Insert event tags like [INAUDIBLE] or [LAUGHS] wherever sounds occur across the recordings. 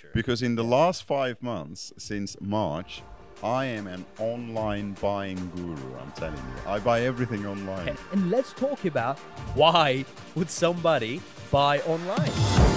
future. Because in the last five months, since March, I am an online buying guru. I'm telling you, I buy everything online. And let's talk about why would somebody buy online?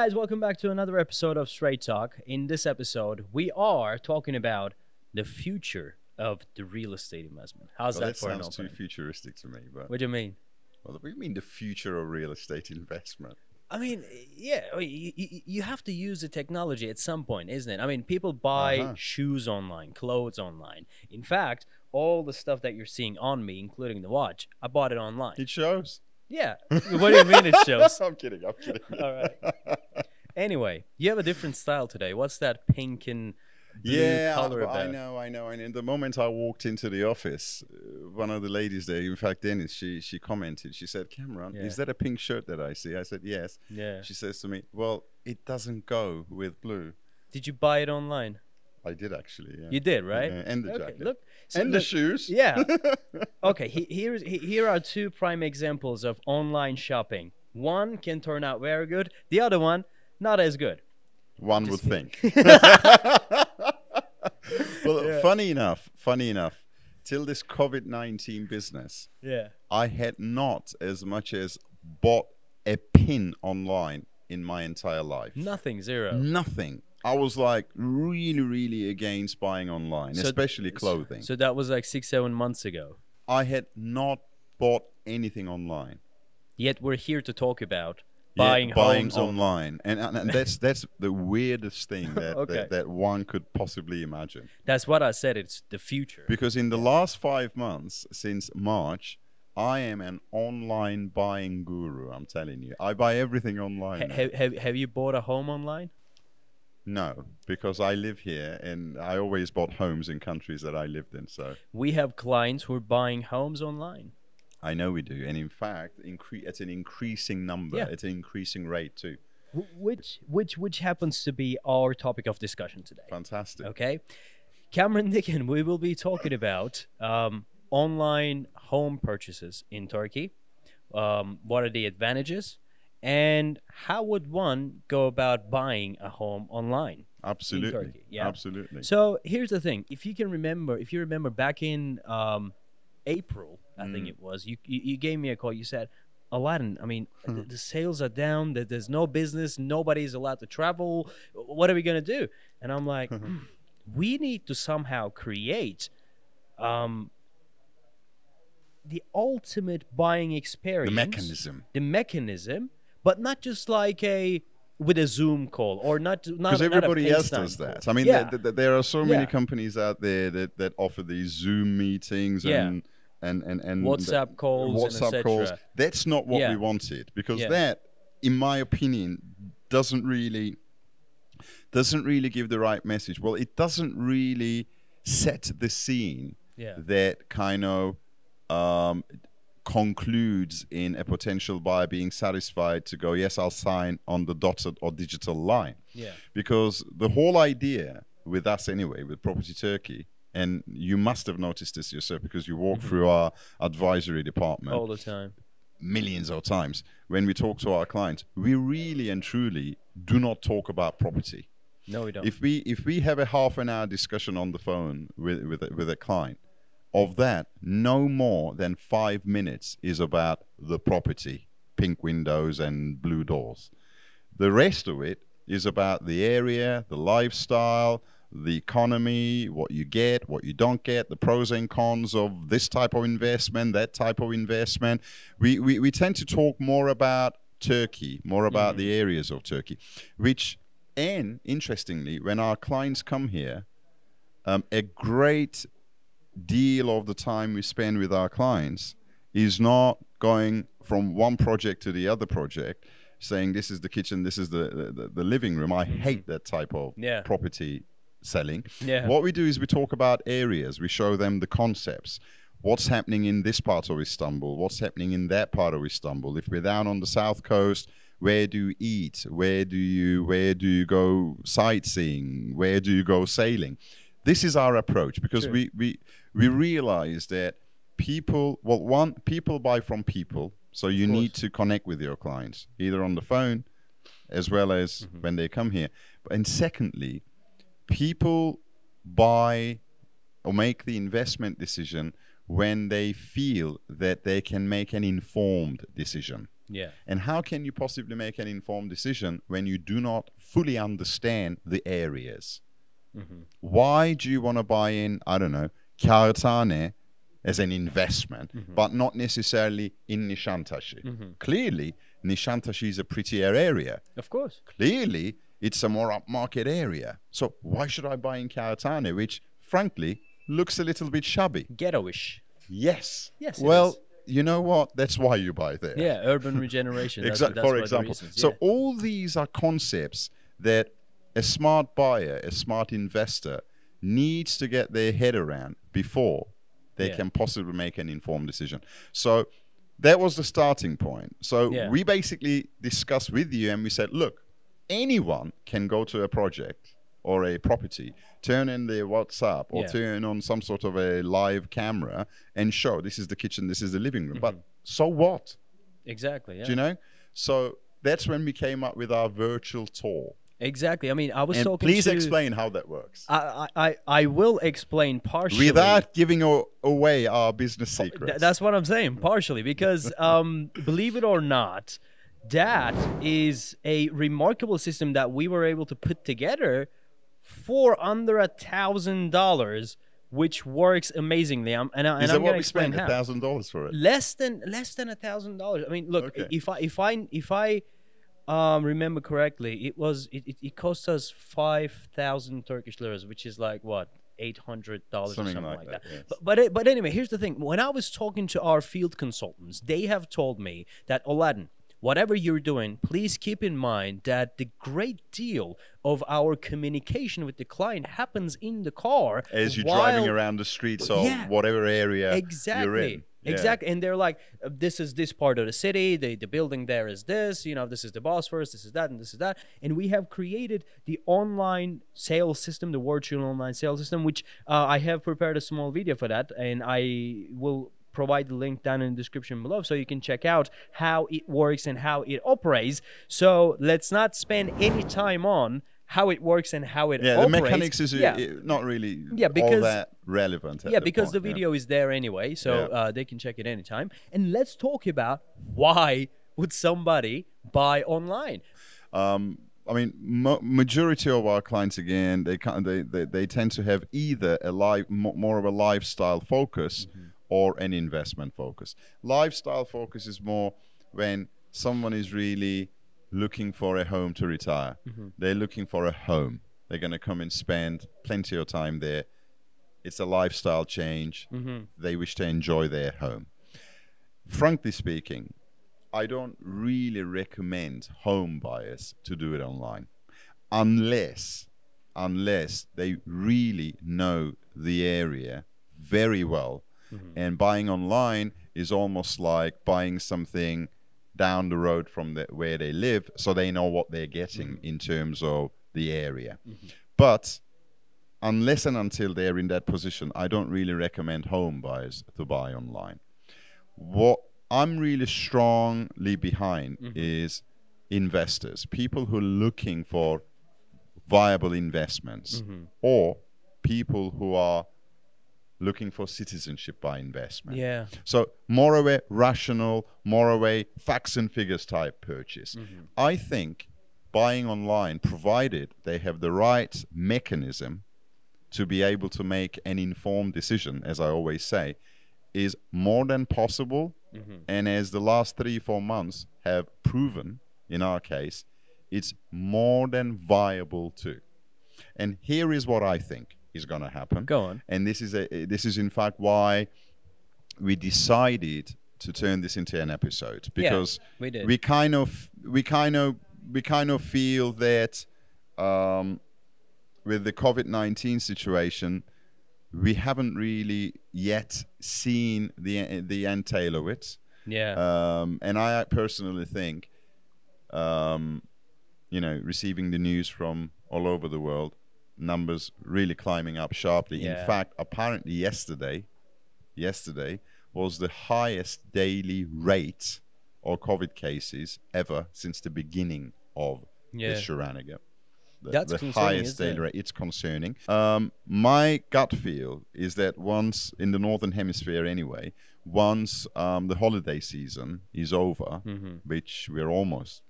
Guys, welcome back to another episode of Straight Talk. In this episode, we are talking about the future of the real estate investment. How's Well, that that for an sounds too futuristic to me. But What do you mean? well, what do you mean the future of real estate investment? I mean, yeah, you, you have to use the technology at some point, isn't it? I mean, people buy Uh-huh. shoes online, clothes online. In fact, all the stuff that you're seeing on me, including the watch, I bought it online. It shows. Yeah. what do you mean it [LAUGHS] shows? I'm kidding. I'm kidding. All right. [LAUGHS] Anyway, you have a different style today. What's that pink and blue yeah, color I, I know, I know. And in the moment I walked into the office, uh, one of the ladies there, in fact, Dennis, she she commented. She said, "Cameron, Yeah. is that a pink shirt that I see?" I said, "Yes." Yeah. She says to me, "Well, it doesn't go with blue." Did you buy it online? I did actually. Yeah. You did, right? Yeah, and the okay, jacket. Look. so and the shoes. Yeah. [LAUGHS] okay. He, here's he, here are two prime examples of online shopping. One can turn out very good. The other one, not as good. One would Just think. [LAUGHS] [LAUGHS] well, Yeah. funny enough, funny enough, till this COVID nineteen business, Yeah. I had not as much as bought a pin online in my entire life. Nothing. Zero. Nothing. I was like really, really against buying online, So- especially clothing. So that was like six, seven months ago. I had not bought anything online. Yet we're here to talk about Yeah, buying buying homes on- online, and, and, and that's [LAUGHS] that's the weirdest thing that, Okay. that that one could possibly imagine. That's what I said. It's the future. Because in the last five months, since March, I am an online buying guru. I'm telling you, I buy everything online. Ha- have, have, have you bought a home online? no, because I live here, and I always bought homes in countries that I lived in. So We have clients who are buying homes online. I know we do, and in fact, incre- it's an increasing number. Yeah. It's an increasing rate too. Wh- Which which which happens to be our topic of discussion today. Fantastic. Okay, Cameron Deggin, we will be talking about um, online home purchases in Turkey. Um, what are the advantages, and how would one go about buying a home online? Absolutely. Turkey, yeah. Absolutely. So here's the thing: if you can remember, if you remember back in um, April, I think Mm. it was, you, you you gave me a call. You said, "Aladdin, I mean, Hmm. the, the sales are down. That there's no business. Nobody's allowed to travel. What are we gonna do?" And I'm like, "Hmm, "We need to somehow create." Um, the ultimate buying experience the mechanism. the mechanism, but not just like a with a Zoom call or not not Because not everybody else does that. call. I mean, yeah, th- th- there are so many Yeah. companies out there that, that offer these Zoom meetings Yeah. And, and, and, WhatsApp calls WhatsApp calls. That's not what Yeah. we wanted because Yeah. that, in my opinion, doesn't really doesn't really give the right message. Well, it doesn't really set the scene Yeah. that kind of um, concludes in a potential buyer being satisfied to go, yes, I'll sign on the dotted or digital line yeah, because the whole idea with us anyway with property turkey and you must have noticed this yourself because you walk mm-hmm. through our advisory department all the time. millions of times when we talk to our clients we really and truly do not talk about property No, we don't. if we if we have a half an hour discussion on the phone with with a, with a client of that no more than five minutes is about the property pink windows and blue doors the rest of it is about the area the lifestyle the economy what you get what you don't get the pros and cons of this type of investment that type of investment we we, we tend to talk more about turkey more about the areas of turkey which and interestingly, when our clients come here, um, a great deal of the time we spend with our clients is not going from one project to the other project, saying this is the kitchen, this is the the, the living room. I hate that type of Yeah. property selling. Yeah. What we do is we talk about areas. We show them the concepts. What's happening in this part of Istanbul? What's happening in that part of Istanbul? If we're down on the south coast, where do you eat where do you where do you go sightseeing where do you go sailing this is our approach because Sure. we we we realize that people well one people buy from people so you need to connect with your clients either on the phone as well as Mm-hmm. when they come here and secondly people buy or make the investment decision when they feel that they can make an informed decision Yeah. and how can you possibly make an informed decision when you do not fully understand the areas? Mm-hmm. Why do you want to buy in, I don't know, Kağıthane as an investment, mm-hmm. but not necessarily in Nişantaşı? Mm-hmm. Clearly, Nishantashi is a prettier area. Of course. Clearly, it's a more upmarket area. So why should I buy in Kağıthane, which frankly looks a little bit shabby? Ghettoish. Yes. Yes, Well, you know what? That's why you buy there. Yeah, urban regeneration. [LAUGHS] That's, that's for one of the example. reasons, So all these are concepts that a smart buyer, a smart investor needs to get their head around before they Yeah. can possibly make an informed decision. So that was the starting point. So Yeah. we basically discussed with you and we said, look, anyone can go to a project or a property, turn in their WhatsApp or Yeah. turn on some sort of a live camera and show this is the kitchen, this is the living room. But Mm-hmm. so what? exactly. Yeah. Do you know? So that's when we came up with our virtual tour. Exactly. I mean, I was And talking please to. explain how that works. I, I, I will explain partially. Without giving away our business Th- secrets. that's what I'm saying, partially, because um, believe it or not, that is a remarkable system that we were able to put together for under a thousand dollars, which works amazingly. I'm, and, I, and I'm what we explain spent? how. Thousand dollars for it? less than less than a thousand dollars. I mean, look, Okay. if I if I if I um, remember correctly, it was it, it, it cost us five thousand Turkish liras, which is like what eight hundred dollars or Something like like, that, that. yes. But but, it, but anyway, here's the thing. When I was talking to our field consultants, they have told me that Aladdin. Whatever you're doing, please keep in mind that the great deal of our communication with the client happens in the car As you're driving around the streets of Yeah. whatever area exactly you're in. Yeah. exactly and they're like this is this part of the city the, the building there is this you know this is the Bosphorus this is that and this is that and we have created the online sales system the virtual online sales system which uh, i have prepared a small video for that and i will provide the link down in the description below so you can check out how it works and how it operates so let's not spend any time on how it works and how it Yeah, the mechanics is uh, yeah. not really Yeah, all because- that relevant. yeah because point, the yeah. video is there anyway so Yeah. uh, they can check it anytime and let's talk about why would somebody buy online um, I mean, mo- majority of our clients again, they, they they they tend to have either a life more of a lifestyle focus or an investment focus. Lifestyle focus is more when someone is really looking for a home to retire. Mm-hmm. They're looking for a home. They're going to come and spend plenty of time there. It's a lifestyle change. Mm-hmm. They wish to enjoy their home. Frankly speaking, I don't really recommend home buyers to do it online unless unless they really know the area very well Mm-hmm. and buying online is almost like buying something down the road from the, where they live so they know what they're getting mm-hmm. in terms of the area. Mm-hmm. But unless and until they're in that position i don't really recommend home buyers to buy online. What I'm really strongly behind is investors, people who are looking for viable investments, or people who are looking for citizenship by investment. yeah So more of a rational, more of a facts and figures type purchase. Mm-hmm. I think buying online, provided they have the right mechanism to be able to make an informed decision, as I always say, is more than possible. Mm-hmm. And as the last three, four months have proven, in our case, it's more than viable too. And here is what I think is going to happen. Go on. And this is a this is in fact why we decided to turn this into an episode because we did. we kind of we kind of we kind of feel that um, with the COVID nineteen situation, we haven't really yet seen the the end tail of it. yeah Um, and I personally think um, you know, receiving the news from all over the world, numbers really climbing up sharply. Yeah. In fact, apparently yesterday, yesterday was the highest daily rate of COVID cases ever since the beginning of Yeah. the shenanigan. The, That's the highest daily it? rate. It's concerning. Um, my gut feel is that once in the northern hemisphere, anyway, once um, the holiday season is over, Mm-hmm. which we're almost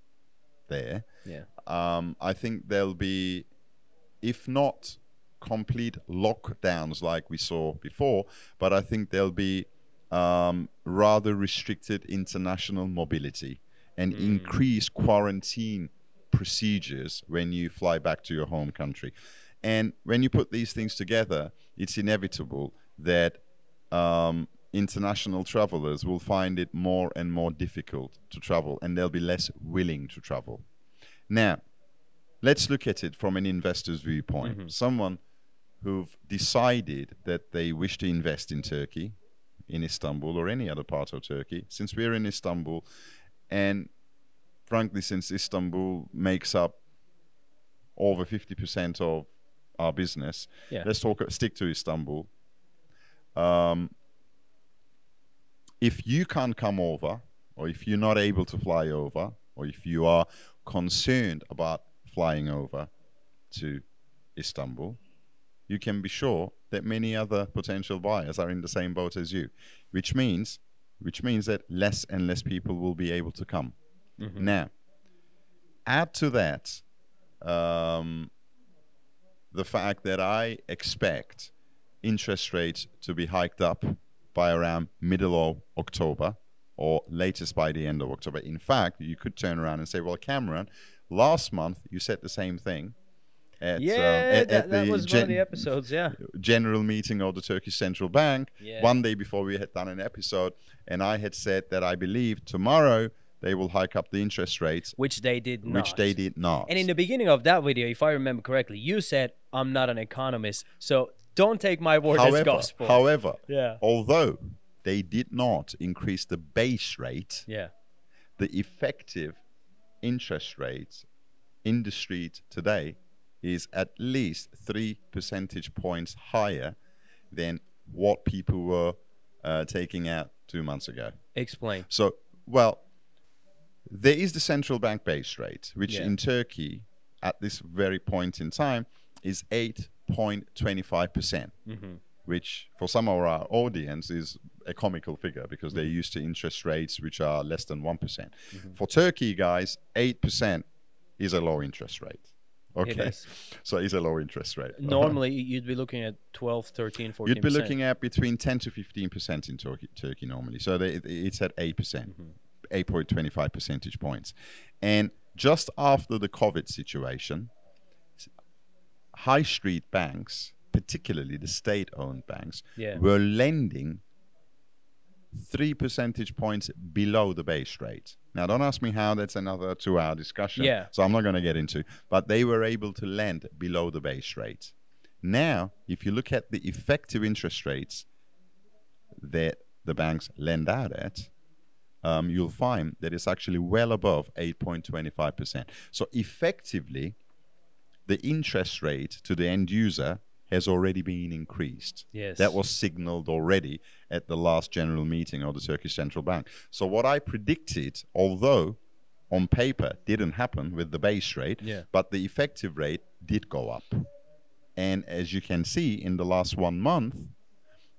there, Yeah. um, I think there'll be, if not complete lockdowns like we saw before, but I think there'll be um, rather restricted international mobility and increased quarantine procedures when you fly back to your home country. And when you put these things together, it's inevitable that um, international travelers will find it more and more difficult to travel and they'll be less willing to travel. Now, let's look at it from an investor's viewpoint. Someone who've decided that they wish to invest in Turkey, in Istanbul or any other part of Turkey, since we're in Istanbul, and frankly, since Istanbul makes up over 50% of our business, Yeah. let's talk stick to Istanbul. Um, if you can't come over, or if you're not able to fly over, or if you are concerned about flying over to Istanbul, you can be sure that many other potential buyers are in the same boat as you, which means, which means that less and less people will be able to come. Now, add to that um, the fact that I expect interest rates to be hiked up by around middle of October or latest by the end of October. In fact, you could turn around and say, well, Cameron, last month you said the same thing. At, um, Yeah, at- that, at that the was one gen- of the episodes. Yeah. general meeting of the Turkish Central Bank Yeah. one day before we had done an episode, and I had said that I believe tomorrow they will hike up the interest rates, Which they did not. which they did not. And in the beginning of that video, if I remember correctly, you said, I'm not an economist. So don't take my word as gospel. however, Yeah. although they did not increase the base rate, yeah. the effective interest rate in the street today is at least three percentage points higher than what people were uh, taking out two months ago. Explain. So, well, there is the central bank base rate, which Yeah. in Turkey at this very point in time is 8.25%, percent Mm-hmm. Which for some of our audience is a comical figure because they're used to interest rates which are less than one Mm-hmm. For Turkey, guys, 8% is a low interest rate. Okay. [LAUGHS] So it's a low interest rate. [LAUGHS] Normally, you'd be looking at 12, 13, 14 You'd be looking at between 10 to 15 percent in Turkey, Turkey normally. So they, it's at 8 percent, 8.25 percentage points. And just after the COVID situation, high street banks, particularly the state owned banks, Yeah. were lending three percentage points below the base rate. Now, don't ask me how, that's another two hour discussion. Yeah. So I'm not going to get into, but they were able to lend below the base rate. Now, if you look at the effective interest rates that the banks lend out at, um, you'll find that it's actually well above 8.25%. So effectively, the interest rate to the end user has already been increased. Yes. That was signaled already at the last general meeting of the Turkish Central Bank. So what I predicted, although on paper didn't happen with the base rate, Yeah. but the effective rate did go up. And as you can see in the last one month,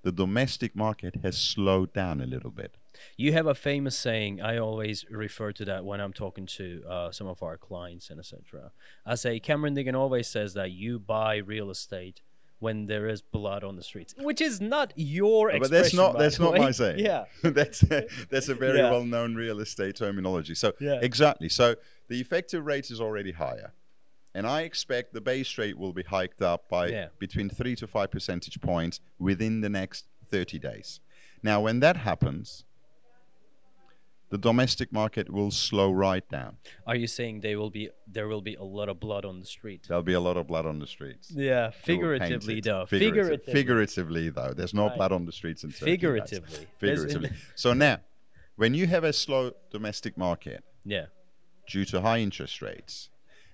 the domestic market has slowed down a little bit. You have a famous saying. I always refer to that when I'm talking to uh, some of our clients and etc. I say Cameron Deggin always says that you buy real estate when there is blood on the streets, which is not your but that's not by that's not way. my saying. Yeah. [LAUGHS] that's a, that's a very Yeah. well known real estate terminology. So Yeah. exactly. So the effective rate is already higher, and I expect the base rate will be hiked up by Yeah. between three to five percentage points within the next thirty days. Now, when that happens, the domestic market will slow right down. Are you saying they will be there will be a lot of blood on the street? There'll be a lot of blood on the streets. Yeah, They will paint figuratively though. Figurative- Figuratively. Figuratively, though. There's no Right. blood on the streets in Turkey. Figuratively. Figuratively. [LAUGHS] so now, when you have a slow domestic market, Yeah. due to high interest rates.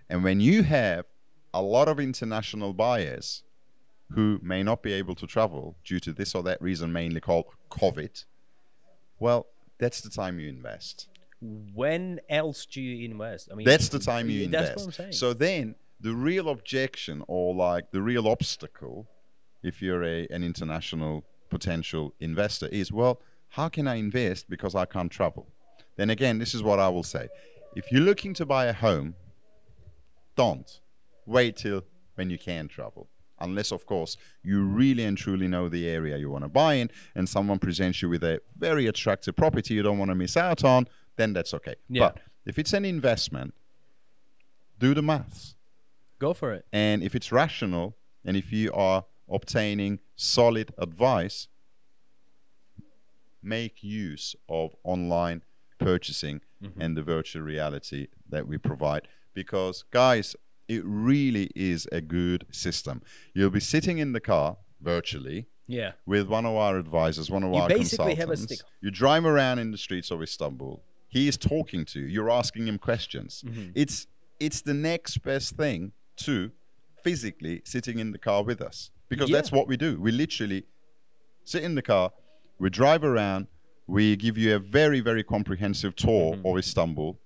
And when you have a lot of international buyers who may not be able to travel due to this or that reason, mainly called COVID, well, that's the time you invest. When else do you invest? I mean, That's the time you That's invest. what I'm saying. So then the real objection or like the real obstacle, if you're a, an international potential investor, is well, how can I invest because I can't travel? Then again, this is what I will say. If you're looking to buy a home, don't wait till when you can travel. Unless, of course, you really and truly know the area you want to buy in and someone presents you with a very attractive property you don't want to miss out on, then that's okay. Yeah. But if it's an investment, do the maths. go for it. And if it's rational and if you are obtaining solid advice, make use of online purchasing mm-hmm. and the virtual reality that we provide. Because, guys, it really is a good system. You'll be sitting in the car virtually Yeah. with one of our advisors, one of You our basically have a stick. You drive around in the streets of Istanbul. He is talking to you. You're asking him questions. Mm-hmm. It's it's the next best thing to physically sitting in the car with us because Yeah. that's what we do. We literally sit in the car, we drive around, we give you a very very comprehensive tour Mm-hmm. of Istanbul.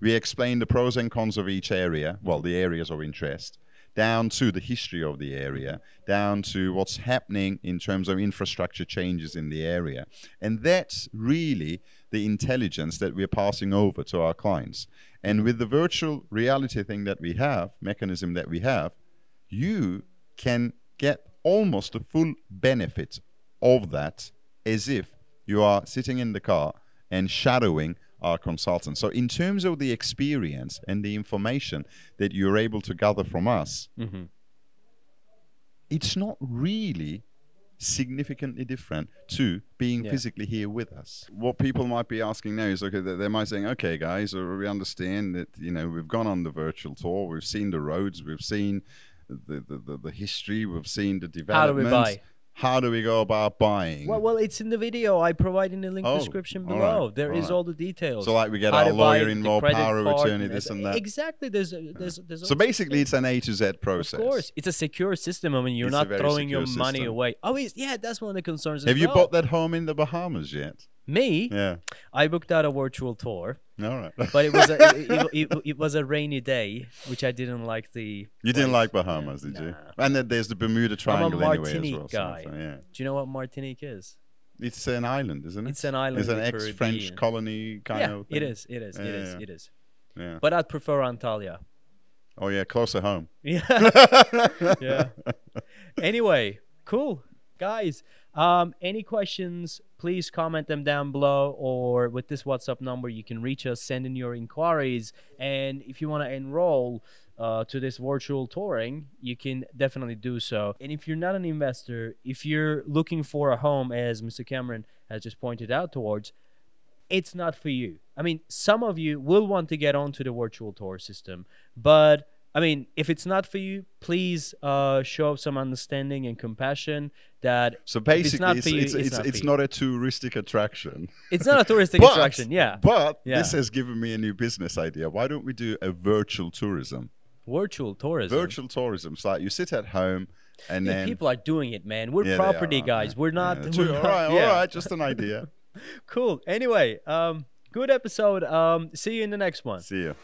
We explain the pros and cons of each area, well, the areas of interest, down to the history of the area, down to what's happening in terms of infrastructure changes in the area. And that's really the intelligence that we're passing over to our clients. And with the virtual reality thing that we have, mechanism that we have, you can get almost the full benefit of that as if you are sitting in the car and shadowing our consultants. So, in terms of the experience and the information that you're able to gather from us, Mm-hmm. it's not really significantly different to being Yeah. physically here with us. What people might be asking now is okay, they they might saying, okay, guys, uh, we understand that you know we've gone on the virtual tour, we've seen the roads, we've seen the the, the, the history, we've seen the How do we developments. buy? How do we go about buying? Well, well, it's in the video. I provide in the link Oh, description below. right, There all is right. all the details. So, like, we get How our lawyer involved, power of attorney, this and that. Exactly. There's, a- there's, there's so basically, it's an A to Z process. Of course, it's a secure system. I mean, you're It's not throwing your secure money away. Oh, yeah, that's one of the concerns. Have you bought that home in the Bahamas yet? Me, Yeah. I booked out a virtual tour, All right. but it was a, it, it, [LAUGHS] it, it was a rainy day, which I didn't like the. You didn't like Bahamas, did you? And then there's the Bermuda Triangle anyway as well. guy. so, yeah. Do you know what Martinique is? It's an island, isn't it? It's an island It's an ex-French colony kind yeah, of. it thing. is. It is. Yeah, it is. yeah. It is. Yeah. But I'd prefer Antalya. Oh yeah, closer home. [LAUGHS] Yeah. [LAUGHS] yeah. Anyway, cool. Guys, um, any questions, please comment them down below or with this WhatsApp number, you can reach us, send in your inquiries. And if you want to enroll uh, to this virtual touring, you can definitely do so. And if you're not an investor, if you're looking for a home, as Mr. Cameron has just pointed out towards, it's not for you. I mean, some of you will want to get onto the virtual tour system, but I mean, if it's not for you, please uh, show some understanding and compassion. That So it's basically, not it's you, it's, it's it's, not it's not a touristic attraction. it's not a touristic [LAUGHS] But- attraction. Yeah, But Yeah. this has given me a new business idea. Why don't we do a virtual tourism? virtual tourism. Virtual tourism. It's like you sit at home and Yeah, then people are doing it, man. We're Yeah, property are, guys. We're not. Yeah, [LAUGHS] we're all right, all right, just an idea. [LAUGHS] Cool. Anyway, um, good episode. Um, see you in the next one. See you.